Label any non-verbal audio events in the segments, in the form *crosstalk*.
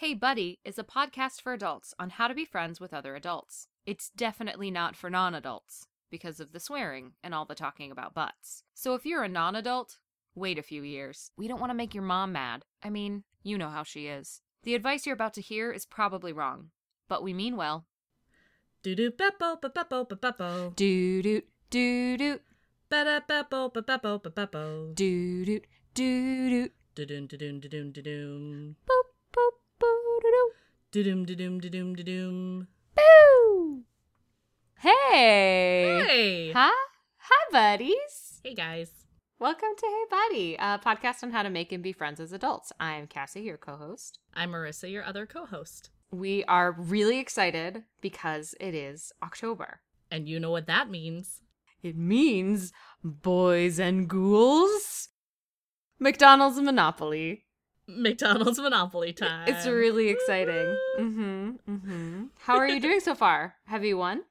Hey Buddy is a podcast for adults on how to be friends with other adults. It's definitely not for non adults because of the swearing and all the talking about butts. So if you're a non adult, wait a few years. We don't want to make your mom mad. I mean, you know how she is. The advice you're about to hear is probably wrong, but we mean well. Do do beppo beppo beppo. Doo doot, doo doot, Bada beppo beppo beppo. doo doot, doo doot, Dudum dudum dudum dudum. boop, boop, boo doo doo. Dudum dudum dudum dudum. Boo! Hey! Hey. Hi, hi, buddies. Hey guys. Welcome to Hey Buddy, a podcast on how to make and be friends as adults. I'm Cassie, your co-host. I'm Marissa, your other co-host. We are really excited because it is October. And you know what that means. It means boys and ghouls. McDonald's Monopoly. McDonald's Monopoly time. It's really exciting. Mm-hmm. Mm-hmm. How are you doing so far? Have you won?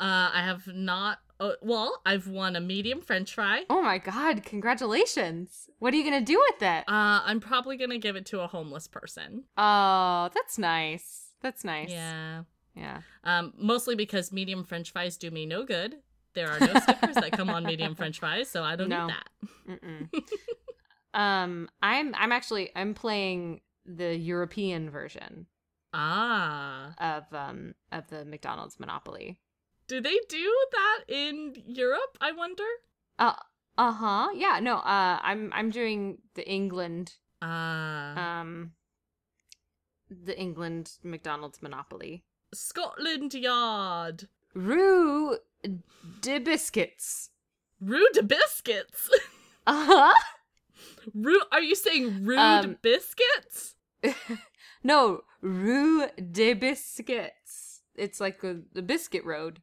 Uh, I have not. Uh, well, I've won a medium French fry. Oh my god, congratulations. What are you gonna do with it? Uh, I'm probably gonna give it to a homeless person. Oh, that's nice. That's nice. Yeah. Yeah. Um, mostly because medium French fries do me no good. There are no *laughs* stickers that come on medium French fries, so I don't No. need that. *laughs* Um, I'm I'm actually I'm playing the European version Ah, of um of the McDonald's Monopoly. do they do that in Europe? I wonder. Uh uh huh. Yeah. No. Uh, I'm I'm doing the England Ah, um the England McDonald's Monopoly. Scotland Yard. Rue de biscuits. Rue de biscuits. *laughs* Uh huh. Rue, are you saying rude Um, biscuits? *laughs* no, Rue de biscuits. It's like the biscuit road,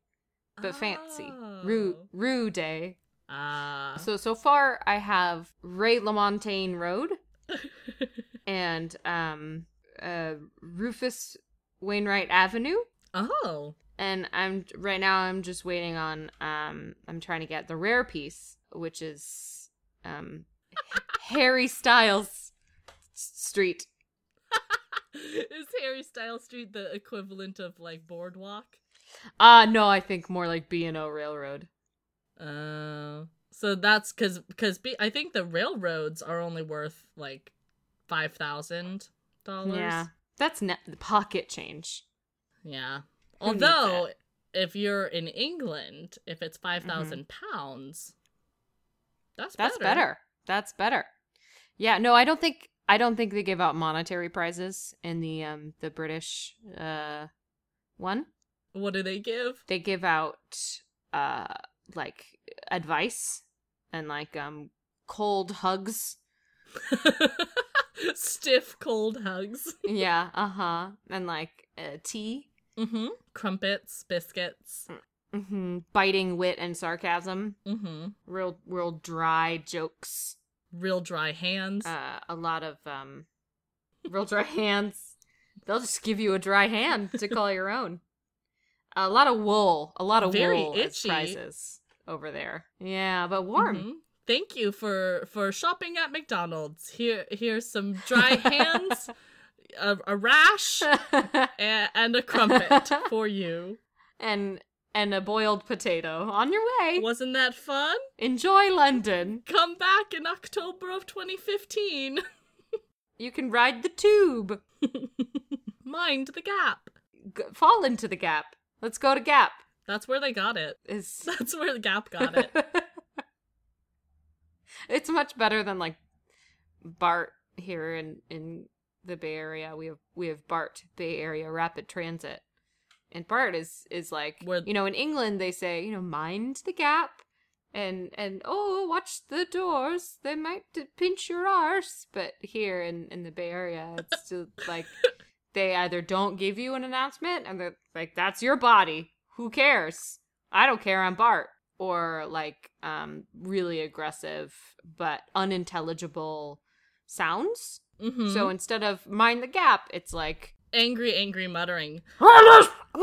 but fancy. Rue Oh. Rue de. Ah. So so far I have Ray LaMontagne Road *laughs* and um uh Rufus Wainwright Avenue. oh. And I'm right now I'm just waiting on um I'm trying to get the rare piece, which is um Harry Styles Street. *laughs* Is Harry Styles Street the equivalent of like boardwalk? Uh no, I think more like B and O Railroad. Uh, so that's because because I think the railroads are only worth like five thousand dollars. Yeah. That's net pocket change. yeah. Who Although if you're in England, if it's five pounds, that's That's better. That's better. Yeah, no, I don't think I don't think they give out monetary prizes in the um the British uh one. What do they give? They give out uh like advice and like um cold hugs. *laughs* Stiff cold hugs. *laughs* Yeah, uh-huh. And like uh, tea. Mm-hmm. Crumpets, biscuits. hmm Biting wit and sarcasm. Mm-hmm. Real real dry jokes. Real dry hands. Uh a lot of um real dry *laughs* hands. They'll just give you a dry hand to call your own. A lot of wool, a lot of Very wool itchy. prizes over there. Yeah, but warm. Mhm. Thank you for for shopping at McDonald's. Here here's some dry *laughs* hands, a, a rash, *laughs* and, and a crumpet for you. and and a boiled potato on your way. Wasn't that fun? Enjoy London. Come back in October of 2015. You can ride the tube. *laughs* Mind the gap. G- fall into the gap. Let's go to Gap. That's where they got it. Is *laughs* That's where the gap got it. *laughs* it's much better than like BART here in in the Bay Area. We have we have BART Bay Area Rapid Transit, and BART is is like Where- you know in England they say you know mind the gap, and and oh watch the doors they might pinch your arse. But here in in the Bay Area it's *laughs* still like they either don't give you an announcement and they're like that's your body who cares i don't care i'm bart or like um really aggressive but unintelligible sounds Mhm. so instead of mind the gap it's like angry, angry muttering. *laughs*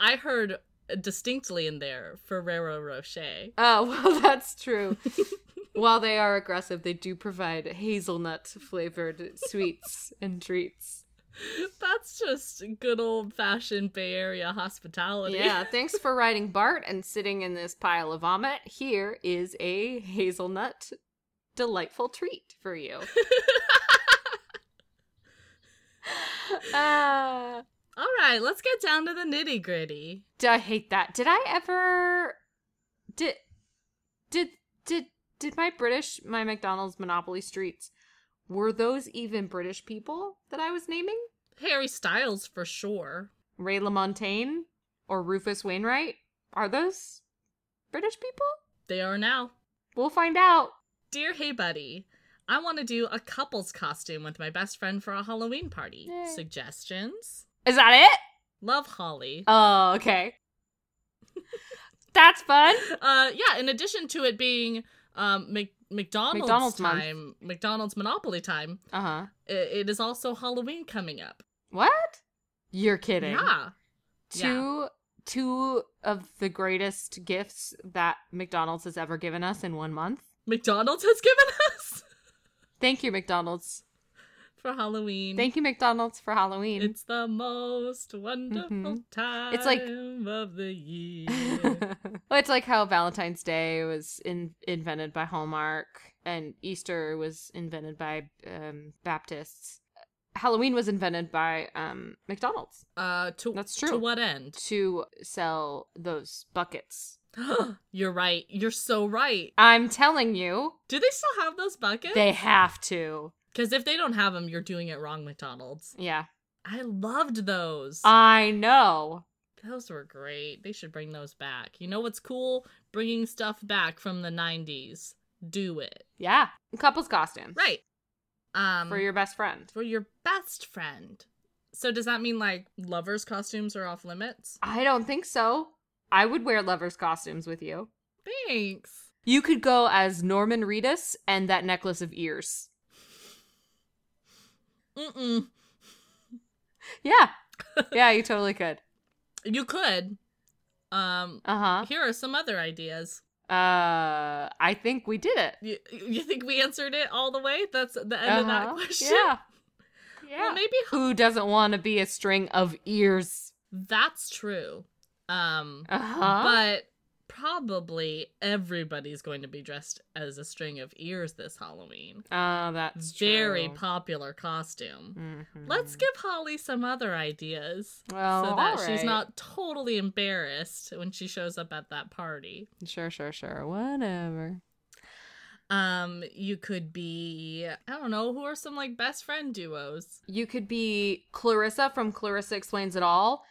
I heard distinctly in there Ferrero Rocher. Oh, well, *laughs* that's true. *laughs* While they are aggressive, they do provide hazelnut flavored sweets and treats. *laughs* That's just good old fashioned Bay Area hospitality. Yeah, *laughs* thanks for riding Bart and sitting in this pile of vomit. Here is a hazelnut delightful treat for you. *laughs* uh, All right, let's get down to the nitty gritty. I hate that. Did I ever did did did did my British my McDonald's Monopoly streets were those even British people that I was naming? Harry Styles for sure. Ray LaMontagne or Rufus Wainwright? Are those British people? They are now. We'll find out. Dear Hey Buddy, I want to do a couple's costume with my best friend for a Halloween party. Yay. Suggestions? Is that it? Love Holly. Oh, okay. *laughs* That's fun. Uh, yeah. In addition to it being um Mc- McDonald's, McDonald's month. time, McDonald's Monopoly time, Uh huh. i it is also Halloween coming up. What? You're kidding. Yeah. Two two of the greatest gifts that McDonald's has ever given us in one month. McDonald's has given us *laughs* Thank you, McDonald's. For Halloween. Thank you, McDonald's, for Halloween. It's the most wonderful Mhm. time It's like- of the year. *laughs* well, it's like how Valentine's Day was in, invented by Hallmark and Easter was invented by um, Baptists. Halloween was invented by um, McDonald's uh, to That's true. To what end? to sell those buckets. *gasps* You're right. You're so right. I'm telling you, Do they still have those buckets? they have to. Because if they don't have them, you're doing it wrong, McDonald's. Yeah. I loved those. I know. those were great. They should bring those back. You know what's cool? Bringing stuff back from the 90s. Do it. Yeah. Couples costumes. Right. Um, For your best friend. for your best friend. So does that mean like lovers costumes are off limits? I don't think so. I would wear lovers' costumes with you. Thanks. You could go as Norman Reedus and that necklace of ears. Mm-mm. Yeah. Yeah, you totally could. You could. Um, uh-huh. here are some other ideas. Uh, I think we did it. You, you think we answered it all the way? That's the end of that Uh-huh. question. Yeah. *laughs* Yeah. Well, maybe Who doesn't want to be a string of ears? that's true. Um, Uh huh. but probably everybody's going to be dressed as a string of ears this Halloween. Oh, that's Very true. popular costume. Mhm. Let's give Holly some other ideas Well, so that all she's not totally embarrassed when she shows up at that party. Sure, sure, sure. Whatever. Um, you could be I don't know, who are some like best friend duos? You could be Clarissa from Clarissa Explains It All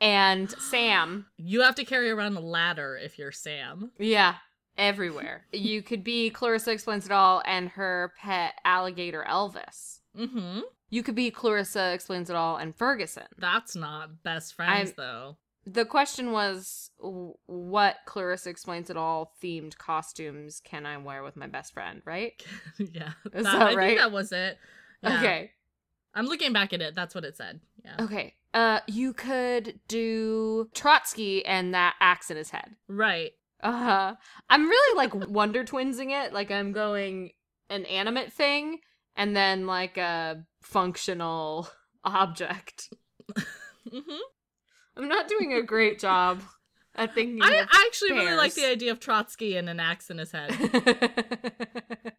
and Sam. You have to carry around a ladder if you're Sam. Yeah, everywhere. you could be Clarissa Explains It All and her pet alligator Elvis. Mm-hmm. You could be Clarissa Explains It All and Ferguson. That's not best friends I'm- though. The question was what Clarissa Explains It All themed costumes can I wear with my best friend, right? *laughs* yeah. Is that, that I right? think that was it. Yeah. Okay. I'm looking back at it. That's what it said. Yeah. Okay. Uh you could do Trotsky and that axe in his head. Right. Uh-huh. I'm really like wonder twinsing it. Like I'm going an animate thing and then like a functional *laughs* object. mm-hmm. I'm not doing a great job at thinking I actually really like the idea of Trotsky and an axe in his head. *laughs*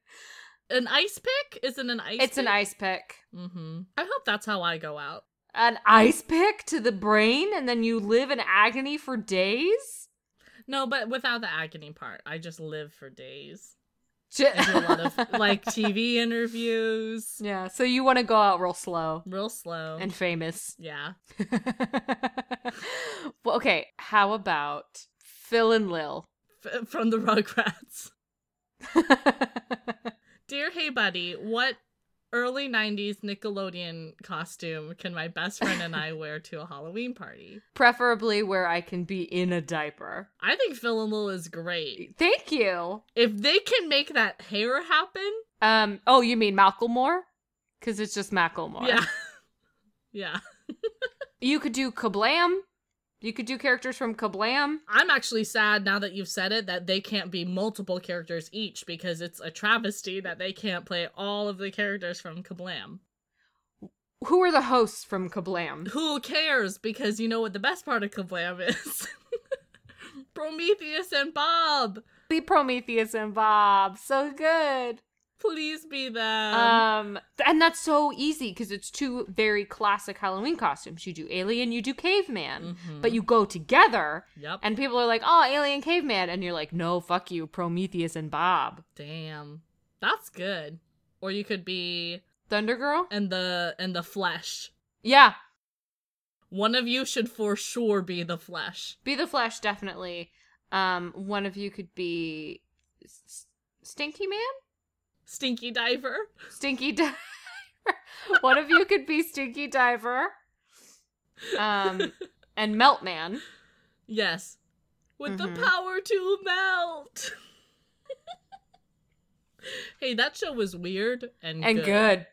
an ice pick? Is it an ice it's an ice pick. Mm-hmm. I hope that's how I go out. An ice pick to the brain and then you live in agony for days? No, but without the agony part. I just live for days. J- I do a lot of like TV *laughs* interviews. Yeah, so you want to go out real slow Real slow. and famous. yeah. *laughs* well, okay, how about Phil and Lil? F- from the Rugrats. *laughs* Dear Hey Buddy, what early 90s Nickelodeon costume can my best friend and I wear to a Halloween party? Preferably where I can be in a diaper. I think Phil and Lil is great. Thank you. If they can make that hair happen, Um. Oh, you mean Macklemore? Because it's just Macklemore. yeah. *laughs* yeah. *laughs* You could do Kablam. You could do characters from Kablam. I'm actually sad now that you've said it that they can't be multiple characters each because it's a travesty that they can't play all of the characters from Kablam. Who are the hosts from Kablam? Who cares? Because you know what the best part of Kablam is? *laughs* Prometheus and Bob. Be Prometheus and Bob. So good. Please be them. Um, and that's so easy because it's two very classic Halloween costumes. You do alien, you do caveman, Mhm. but you go together, Yep. and people are like, "Oh, alien, caveman," and you're like, "No, fuck you, Prometheus and Bob." Damn. That's good. Or you could be Thunder Girl. and the and the flesh. Yeah, One of you should for sure be the flesh. be the Flesh definitely. Um, one of you could be S- Stinky Man, Stinky diver. Stinky Diver. *laughs* one of you could be Stinky Diver. Um, *laughs* and Melt Man. Yes. With Mhm. the power to melt. *laughs* hey, that show was weird and, And good.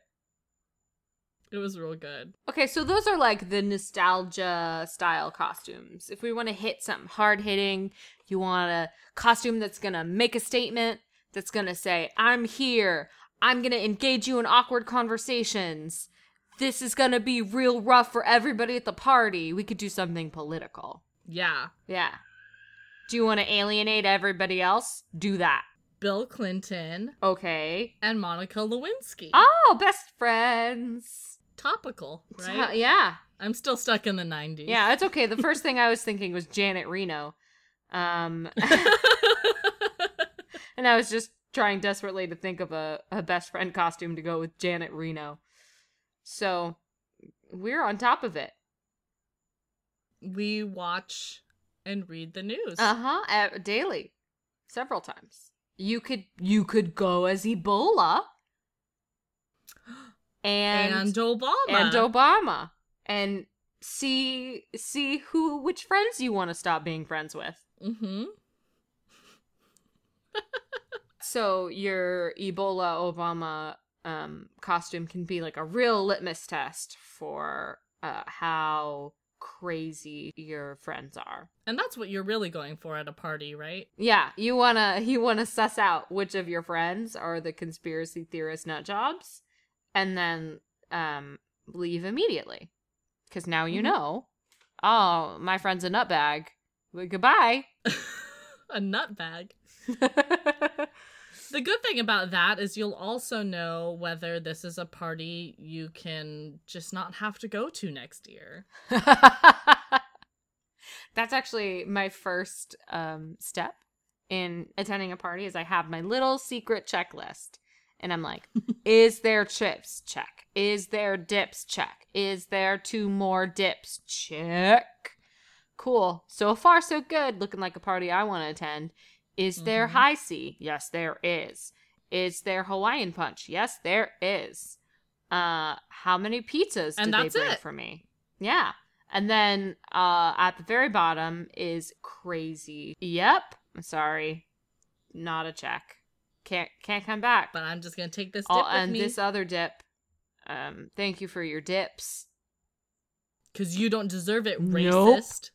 It was real good. Okay, so those are like the nostalgia style costumes. If we want to hit something hard hitting, you want a costume that's going to make a statement, that's going to say, I'm here. I'm going to engage you in awkward conversations. This is going to be real rough for everybody at the party. We could do something political. Yeah. Yeah. Do you want to alienate everybody else? Do that. Bill Clinton Okay. and Monica Lewinsky. Oh, best friends. Topical, right? Yeah. I'm still stuck in the 90s. Yeah, it's okay. The first thing I was thinking was Janet Reno. Um, *laughs* *laughs* and I was just trying desperately to think of a, a best friend costume to go with Janet Reno. So we're on top of it. we watch and read the news. Uh huh. daily, several times. You could you could go as Ebola *gasps* and and, Obama. and Obama and see see who which friends you want to stop being friends with. mm-hmm. So your Ebola Obama um, costume can be like a real litmus test for uh, how crazy your friends are. And that's what you're really going for at a party, right? Yeah, you wanna you wanna suss out which of your friends are the conspiracy theorist nut jobs, and then um, leave immediately, because now you Mhm. know. Oh, my friend's a nutbag. Well, goodbye. *laughs* a nut bag. The good thing about that is you'll also know whether this is a party you can just not have to go to next year. *laughs* That's actually my first um, step in attending a party is I have my little secret checklist. And I'm like, *laughs* is there chips? Check. Is there dips? Check. Is there two more dips? Check. Cool. So far, so good. Looking like a party I want to attend. Is there Mhm. Hi-C? Yes, there is. Is there Hawaiian punch? Yes, there is. Uh, how many pizzas And did they bring it. for me? Yeah. And then uh, at the very bottom is crazy. Yep. I'm sorry. Not a check. Can't can't come back. But I'm just gonna take this dip Oh, with and me this other dip. Um, thank you for your dips. because you don't deserve it, Nope. racist.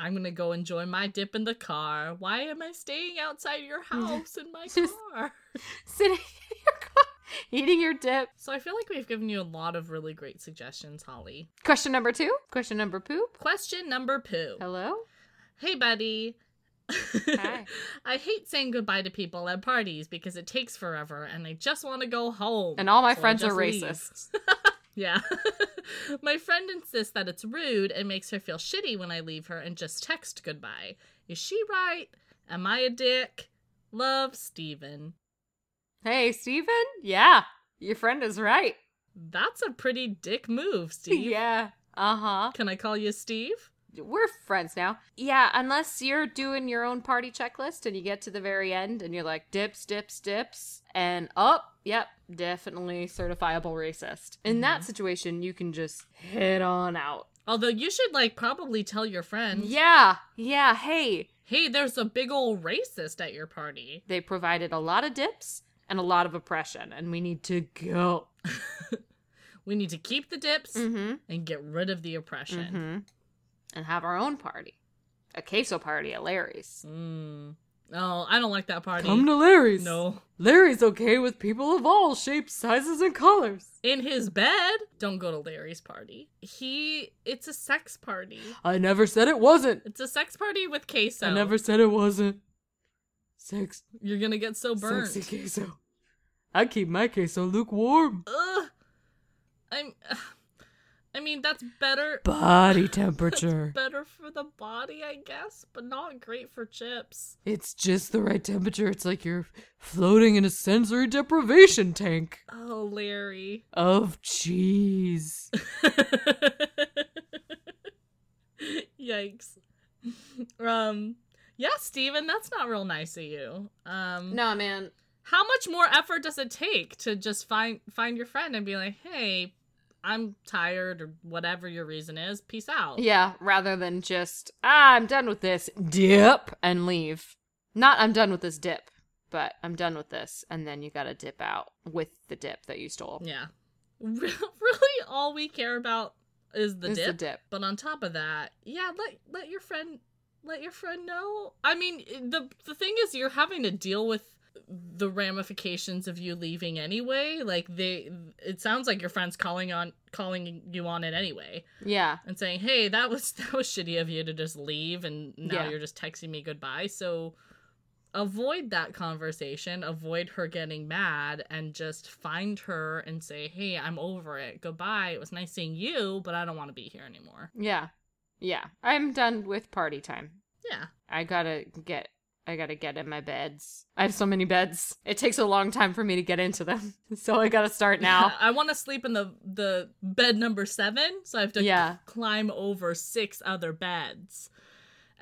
I'm gonna go enjoy my dip in the car. Why am I staying outside your *laughs* house in my *laughs* Just- car? Sitting in your car, eating your dip. So I feel like we've given you a lot of really great suggestions, Holly. Question number two. Question number poop. Question number two. Hello. Hey, buddy. Hi. *laughs* I hate saying goodbye to people at parties because it takes forever and I just want to go home. And all my So friends are leave. racist. Yeah. *laughs* my friend insists that it's rude and makes her feel shitty when I leave her and just text goodbye. Is she right? Am I a dick? Love, Steven. Hey, Steven? Yeah, your friend is right. That's a pretty dick move, *laughs* Steve. Yeah. Uh huh. Can I call you Steve? We're friends now. Yeah, unless you're doing your own party checklist and you get to the very end and you're like dips, dips, dips, and up, yep, definitely certifiable racist. In that Mhm. situation, you can just head on out. Although you should like probably tell your friends, Yeah, yeah, hey, "Hey, there's a big old racist at your party." they provided a lot of dips and a lot of oppression, and we need to go. *laughs* We need to keep the dips Mm hmm. and get rid of the oppression. Mm hmm. and have our own party. A queso party at Larry's. Mm. Oh, I don't like that party. Come to Larry's. no. Larry's okay with people of all shapes, sizes, and colors. In his bed. Don't go to Larry's party. He. It's a sex party. I never said it wasn't. It's a sex party with queso. I never said it wasn't. Sex, You're gonna get so burnt. sexy queso. I keep my queso lukewarm. Ugh. I'm. I mean, that's better. Body *laughs* temperature. Better for the body, I guess, but not great for chips. It's just the right temperature. It's like you're floating in a sensory deprivation tank Oh, Larry. of cheese. *laughs* Yikes. Um. Yeah, Steven, that's not real nice of you. Um. Nah, man. How much more effort does it take to just find find your friend and be like, "Hey, I'm tired," or whatever your reason is. Peace out. Yeah, rather than just, ah, I'm done with this, dip, and leave. Not, I'm done with this dip, but I'm done with this, and then you gotta dip out with the dip that you stole. Yeah. *laughs* Really, all we care about is the Is dip. the dip. But on top of that, yeah, let let your friend let your friend know. I mean, the the thing is you're having to deal with the ramifications of you leaving anyway. Like they it sounds like your friend's calling on calling you on it anyway Yeah. and saying, "Hey, that was *laughs* that was shitty of you to just leave and now Yeah. you're just texting me goodbye." So avoid that conversation, avoid her getting mad and just find her and say, "Hey, I'm over it. Goodbye. It was nice seeing you, but I don't want to be here anymore." Yeah. Yeah. I'm done with party time. Yeah. I gotta get I gotta get in my beds. I have so many beds. It takes a long time for me to get into them. *laughs* So I gotta start now. I want to sleep in the the bed number 7, so I have to Yeah. c- climb over six other beds.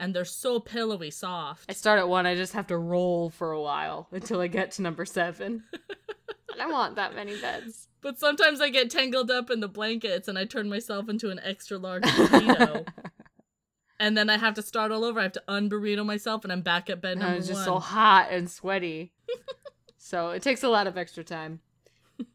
And they're so pillowy soft. I start at one, I just have to roll for a while until I get to number seven. *laughs* I don't want that many beds. But sometimes I get tangled up in the blankets and I turn myself into an extra large burrito. *laughs* and then I have to start all over. I have to unburrito myself and I'm back at bed And number it's just one. so hot and sweaty. *laughs* so it takes a lot of extra time. *laughs*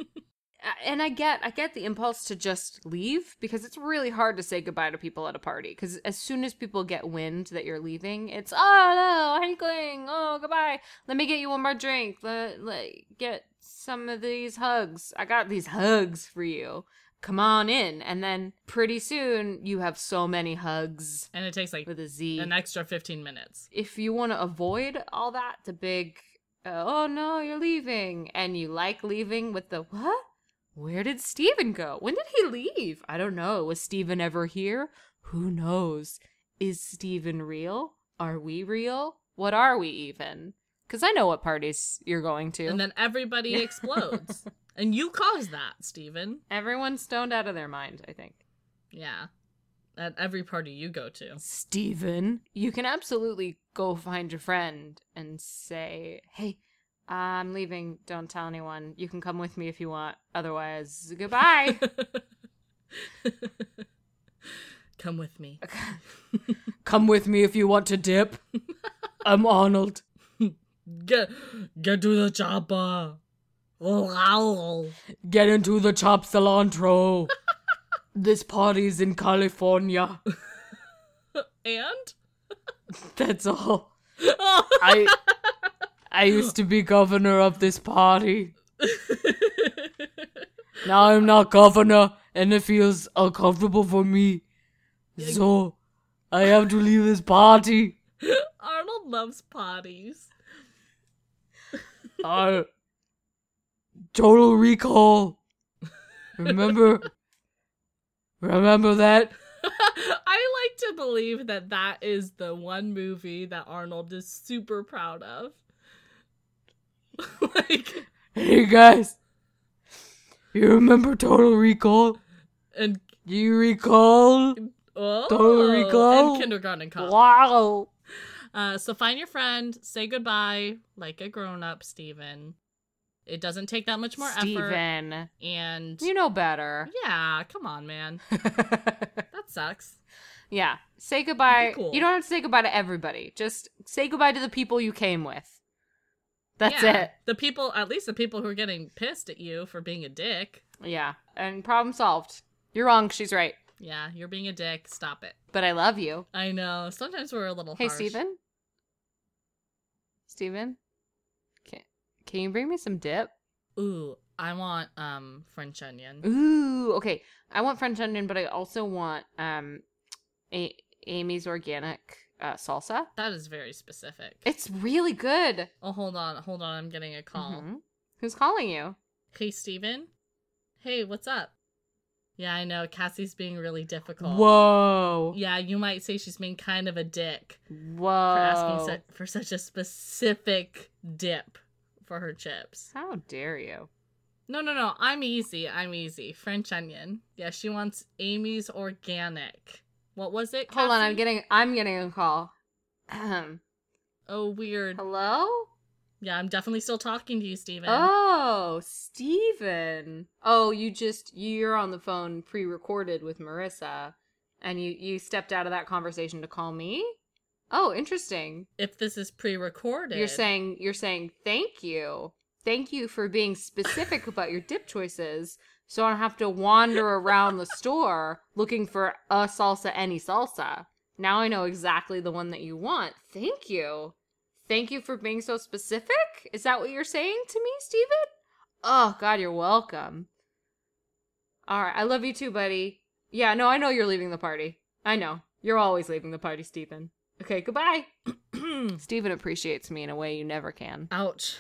And I get I get the impulse to just leave because it's really hard to say goodbye to people at a party because as soon as people get wind that you're leaving, it's oh no, how you going? Oh goodbye. Let me get you one more drink. Let, let get some of these hugs. I got these hugs for you. Come on in. And then pretty soon you have so many hugs and it takes like with a Z an extra 15 minutes. if you want to avoid all that, the big, uh, oh no, you're leaving, and you like leaving with the, what? Where did Steven go? When did he leave? I don't know. Was Steven ever here? Who knows? Is Steven real? Are we real? What are we even? Because I know what parties you're going to. And then everybody *laughs* explodes. And you caused that, Steven. Everyone's stoned out of their mind, I think. Yeah. At every party you go to. Steven, you can absolutely go find your friend and say, hey, I'm leaving. Don't tell anyone. You can come with me if you want. Otherwise, goodbye. *laughs* Come with me. *laughs* come with me if you want to dip. *laughs* I'm Arnold. Get get to the chopper. Wow. Get into the chop cilantro. *laughs* this party's in California. *laughs* And *laughs* That's all. oh. I I used to be governor of this party. Now I'm not governor, and it feels uncomfortable for me. So I have to leave this party. Arnold loves parties. Uh, total recall. Remember? *laughs* Remember that? I like to believe that that is the one movie that Arnold is super proud of. *laughs* like, Hey guys, you remember Total Recall? and Do you recall? oh, Total Recall? and Kindergarten Cop. Wow. Uh, so find your friend, say goodbye like a grown up, Steven. It doesn't take that much more effort. Steven, And you know better. yeah, come on, man. *laughs* That sucks. yeah, say goodbye. Cool. You don't have to say goodbye to everybody. Just say goodbye to the people you came with. That's Yeah. it. The people, at least the people who are getting pissed at you for being a dick. Yeah, and problem solved. You're wrong. She's right. Yeah, you're being a dick. Stop it. But I love you. I know. Sometimes we're a little Hey, harsh. Steven? Steven? Can, you bring me some dip? Ooh, I want um French onion. Ooh, okay. I want French onion, but I also want um a- Amy's organic uh, salsa. That is very specific. It's really good. oh, hold on, hold on. I'm getting a call. Mhm. Who's calling you? Hey, Steven? Hey, what's up? Yeah, I know. Cassie's being really difficult. Whoa. Yeah, you might say she's being kind of a dick Whoa. for asking su- for such a specific dip for her chips. How dare you? No, no, no. I'm easy. I'm easy. French onion. Yeah, she wants Amy's organic. What was it? Hold on, I'm getting I'm getting a call. Oh, weird. Hello? Yeah, I'm definitely still talking to you, Steven. Oh, Steven. Oh, you just you're on the phone pre-recorded with Marissa and you you stepped out of that conversation to call me? Oh, interesting. If this is pre-recorded, You're saying you're saying thank you. Thank you for being specific about your dip choices so I don't have to wander around the store looking for a salsa any salsa. Now I know exactly the one that you want. Thank you. Thank you for being so specific? Is that what you're saying to me, Steven? Oh, God, you're welcome. All right, I love you too, buddy. Yeah, no, I know you're leaving the party. I know. You're always leaving the party, Steven. Okay, goodbye. *clears throat* Steven appreciates me in a way you never can. Ouch.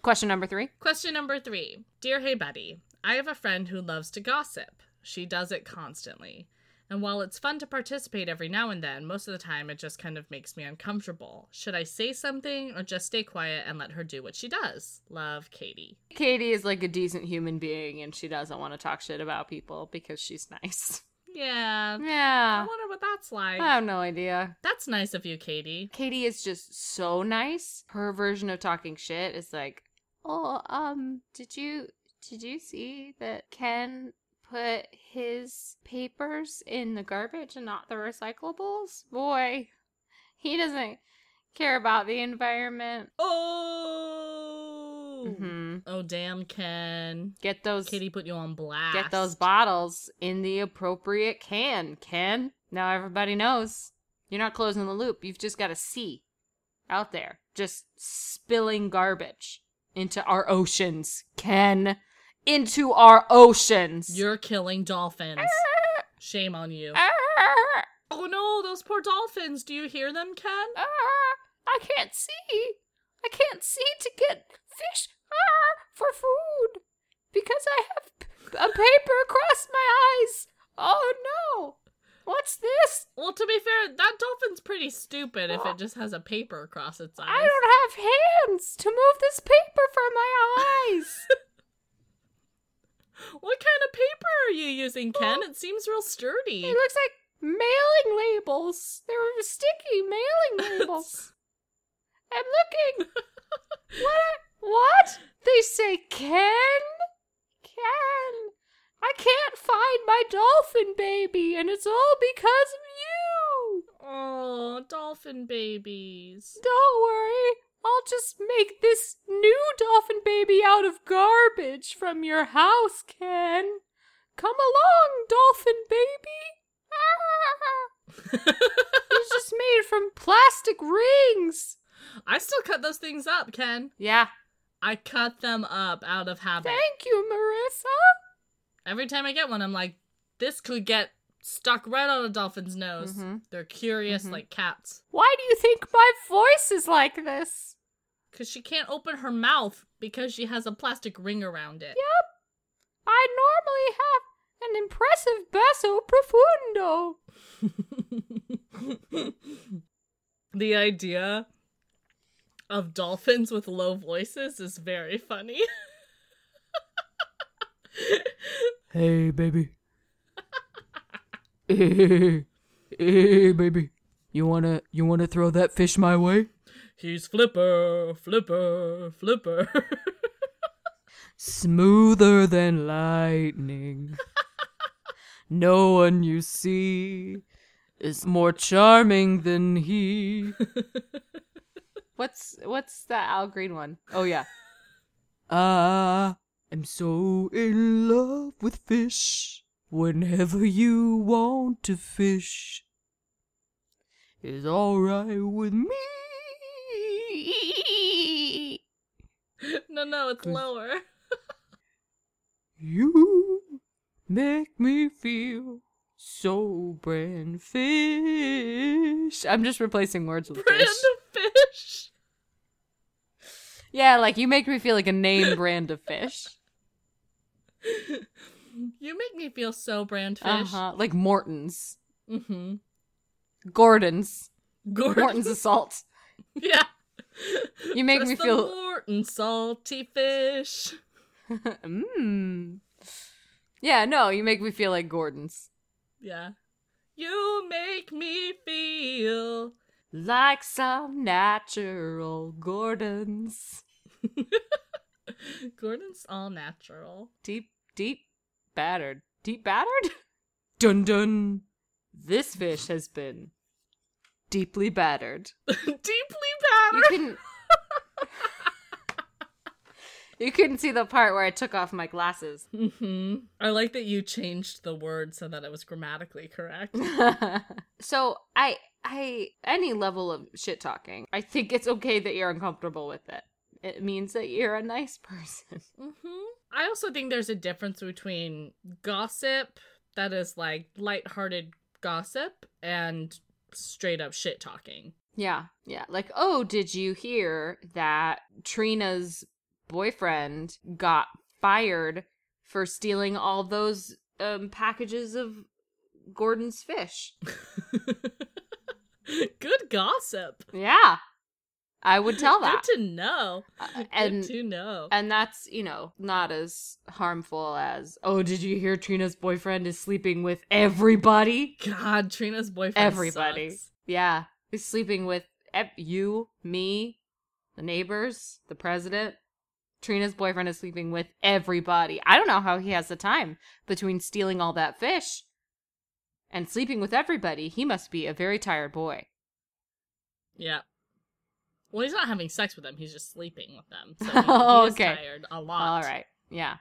Question number three. Question number three. Dear Hey Buddy, I have a friend who loves to gossip. She does it constantly. And while it's fun to participate every now and then, most of the time it just kind of makes me uncomfortable. Should I say something or just stay quiet and let her do what she does? Love, Katie. Katie is like a decent human being and she doesn't want to talk shit about people because she's nice. *laughs* Yeah. Yeah. I wonder what that's like. I have no idea. That's nice of you, Katie. Katie is just so nice. Her version of talking shit is like, "Oh, um, did you did you see that Ken put his papers in the garbage and not the recyclables? Boy, he doesn't care about the environment." Oh. Hmm Oh, damn, Ken. Get those Katie put you on blast. get those bottles in the appropriate can, Ken. Now everybody knows. You're not closing the loop. You've just got to see out there just spilling garbage into our oceans, Ken. Into our oceans. You're killing dolphins. *laughs* Shame on you. Ah, *laughs* Oh no, those poor dolphins. Do you hear them, Ken? ah, *laughs* I can't see. I can't see to get fish ah, for food because I have p- a paper across my eyes. Oh no. What's this? Well, to be fair, that dolphin's pretty stupid if it just has a paper across its eyes. I don't have hands to move this paper from my eyes. *laughs* What kind of paper are you using, Ken? It seems real sturdy. it looks like mailing labels. They're sticky mailing *laughs* labels. I'm looking. what? What? They say Ken? Ken. I can't find my dolphin baby, and it's all because of you. Oh, dolphin babies. Don't worry. I'll just make this new dolphin baby out of garbage from your house, Ken. Come along, dolphin baby. Ah, *laughs* it's just made from plastic rings. I still cut those things up, Ken. Yeah. I cut them up out of habit. Thank you, Marissa. Every time I get one, I'm like, this could get stuck right on a dolphin's nose. Mhm. They're curious Mhm. like cats. Why do you think my voice is like this? Because she can't open her mouth because she has a plastic ring around it. Yep. I normally have an impressive basso profundo. *laughs* the idea of dolphins with low voices is very funny. Hey, baby. *laughs* hey, baby. You wanna you wanna throw that fish my way? He's flipper, flipper, flipper. Smoother than lightning. no one you see is more charming than he. *laughs* What's what's the Al Green one? Oh yeah. *laughs* Ah, I'm so in love with fish. whenever you want to fish is alright with me. no, no, it's lower. You make me feel so brand fish. I'm just replacing words with Brand fish. of fish. Yeah, like you make me feel like a name brand of fish. You make me feel so brand fish. Uh-huh. Like Morton's. Mm-hmm. Gorton's. Gorton. Morton's assault. *laughs* yeah. You make Just me the feel Morton salty fish. Mmm. *laughs* Yeah, no, you make me feel like Gorton's. Yeah. You make me feel. Like some natural Gorton's. *laughs* Gorton's all natural. Deep, deep battered. Deep battered? *laughs* Dun dun. This fish has been deeply battered. *laughs* Deeply You battered. couldn't. you couldn't see the part where I took off my glasses. hmm I like that you changed the word so that it was grammatically correct. so I, I, any level of shit talking, I think it's okay that you're uncomfortable with it. It means that you're a nice person. *laughs* hmm I also think there's a difference between gossip that is like lighthearted gossip and straight up shit talking. Yeah, yeah. Like, oh, did you hear that Trina's boyfriend got fired for stealing all those um, packages of Gorton's fish? *laughs* Good gossip. Yeah, I would tell that. Good to know. Uh, And and to know. and that's you know not as harmful as oh, did you hear Trina's boyfriend is sleeping with everybody? God, Trina's boyfriend. Everybody. sucks. Yeah, he's sleeping with ev- you, me, the neighbors, the president. Trina's boyfriend is sleeping with everybody. I don't know how he has the time between stealing all that fish and sleeping with everybody. He must be a very tired boy. Yeah. Well, he's not having sex with them. He's just sleeping with them. *laughs* So he, Oh, he okay. tired a lot. All right. Yeah.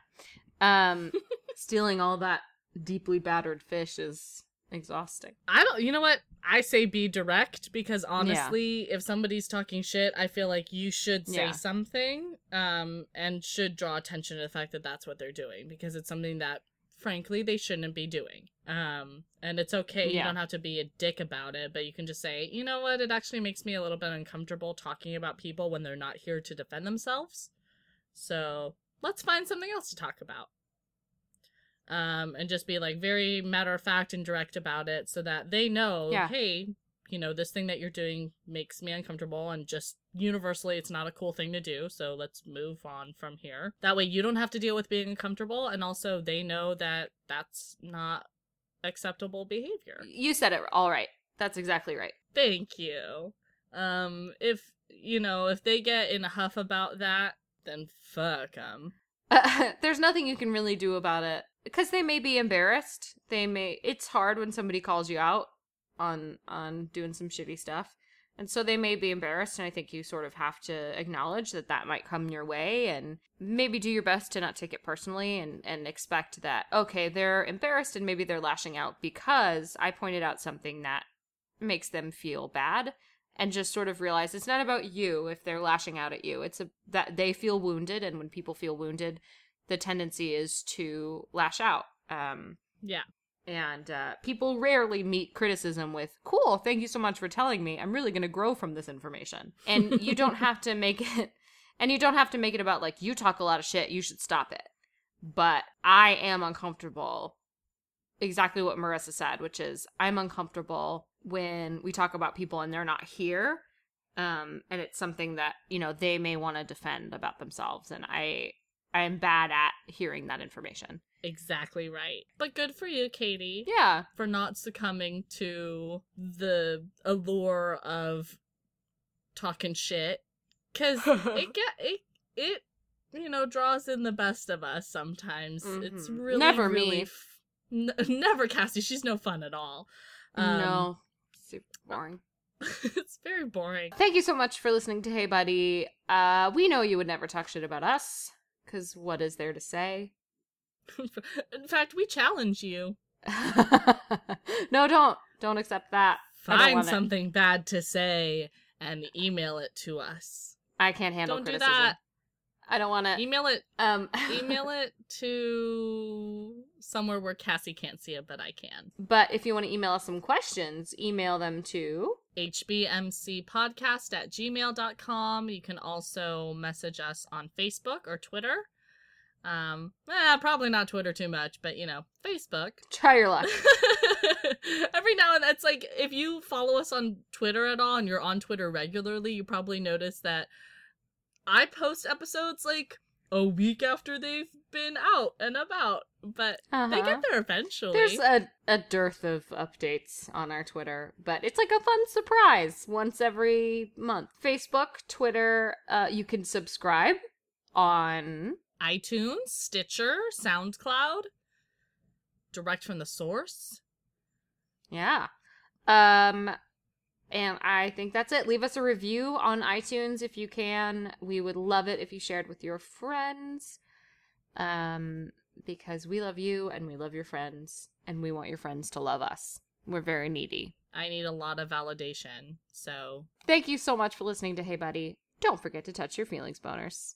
Um *laughs* stealing all that deeply battered fish is exhausting. I don't. You know what? I say be direct because honestly, if somebody's talking shit, I feel like you should say Yeah. something, um, and should draw attention to the fact that that's what they're doing because it's something that, frankly, they shouldn't be doing. Um, and it's okay. You don't have to be a dick about it, but you can just say, you know what? It actually makes me a little bit uncomfortable talking about people when they're not here to defend themselves. So let's find something else to talk about um, and just be like very matter of fact and direct about it so that they know, Yeah. hey, you know, this thing that you're doing makes me uncomfortable and just universally it's not a cool thing to do. So let's move on from here. That way you don't have to deal with being uncomfortable and also they know that that's not acceptable behavior. You said it all right. That's exactly right. Thank you. Um, if, you know, if they get in a huff about that, then fuck them. *laughs* there's nothing you can really do about it because they may be embarrassed. They may. It's hard when somebody calls you out on on doing some shitty stuff, and so they may be embarrassed. And I think you sort of have to acknowledge that that might come your way, and maybe do your best to not take it personally, and and expect that okay, they're embarrassed and maybe they're lashing out because I pointed out something that makes them feel bad and just sort of realize it's not about you if they're lashing out at you. It's a, that they feel wounded, and when people feel wounded, the tendency is to lash out. Um, Yeah. And uh, people rarely meet criticism with "Cool, thank you so much for telling me. I'm really going to grow from this information." And *laughs* you don't have to make it, and you don't have to make it about like you talk a lot of shit. You should stop it. But I am uncomfortable. Exactly what Marissa said, which is I'm uncomfortable when we talk about people and they're not here. Um, and it's something that you know they may want to defend about themselves, and I I am bad at hearing that information. Exactly right. But good for you, Katie. Yeah, for not succumbing to the allure of talking shit because it *laughs* get it it you know draws in the best of us sometimes it's Mhm. really Never really me. f- N- *laughs* never cassie she's no fun at all Um, no, super boring. *laughs* it's very boring Thank you so much for listening to Hey Buddy. Uh, we know you would never talk shit about us, because what is there to say? *laughs* In fact, we challenge you. *laughs* no, don't. Don't accept that. Find want it. something bad to say and email it to us. I can't handle Don't do criticism. that. I don't want to. Email it Um, *laughs* email it to somewhere where Cassie can't see it, but I can. But if you want to email us some questions, email them to. hbmcpodcast at gmail.com. You can also message us on Facebook or Twitter. Um, eh, probably not Twitter too much, but you know, Facebook. *laughs* Try your luck. Every now and then, it's like if you follow us on Twitter at all and you're on Twitter regularly, you probably notice that I post episodes like a week after they've been out and about, but they Uh-huh. get there eventually. There's a, a dearth of updates on our Twitter, but it's like a fun surprise once every month. Facebook, Twitter, uh, you can subscribe on. iTunes, Stitcher, SoundCloud, direct from the source. Yeah. Um, and I think that's it. Leave us a review on iTunes if you can. We would love it if you shared with your friends. Um, because we love you and we love your friends and we want your friends to love us. We're very needy. I need a lot of validation, so Thank you so much for listening to Hey Buddy. Don't forget to touch your feelings boners.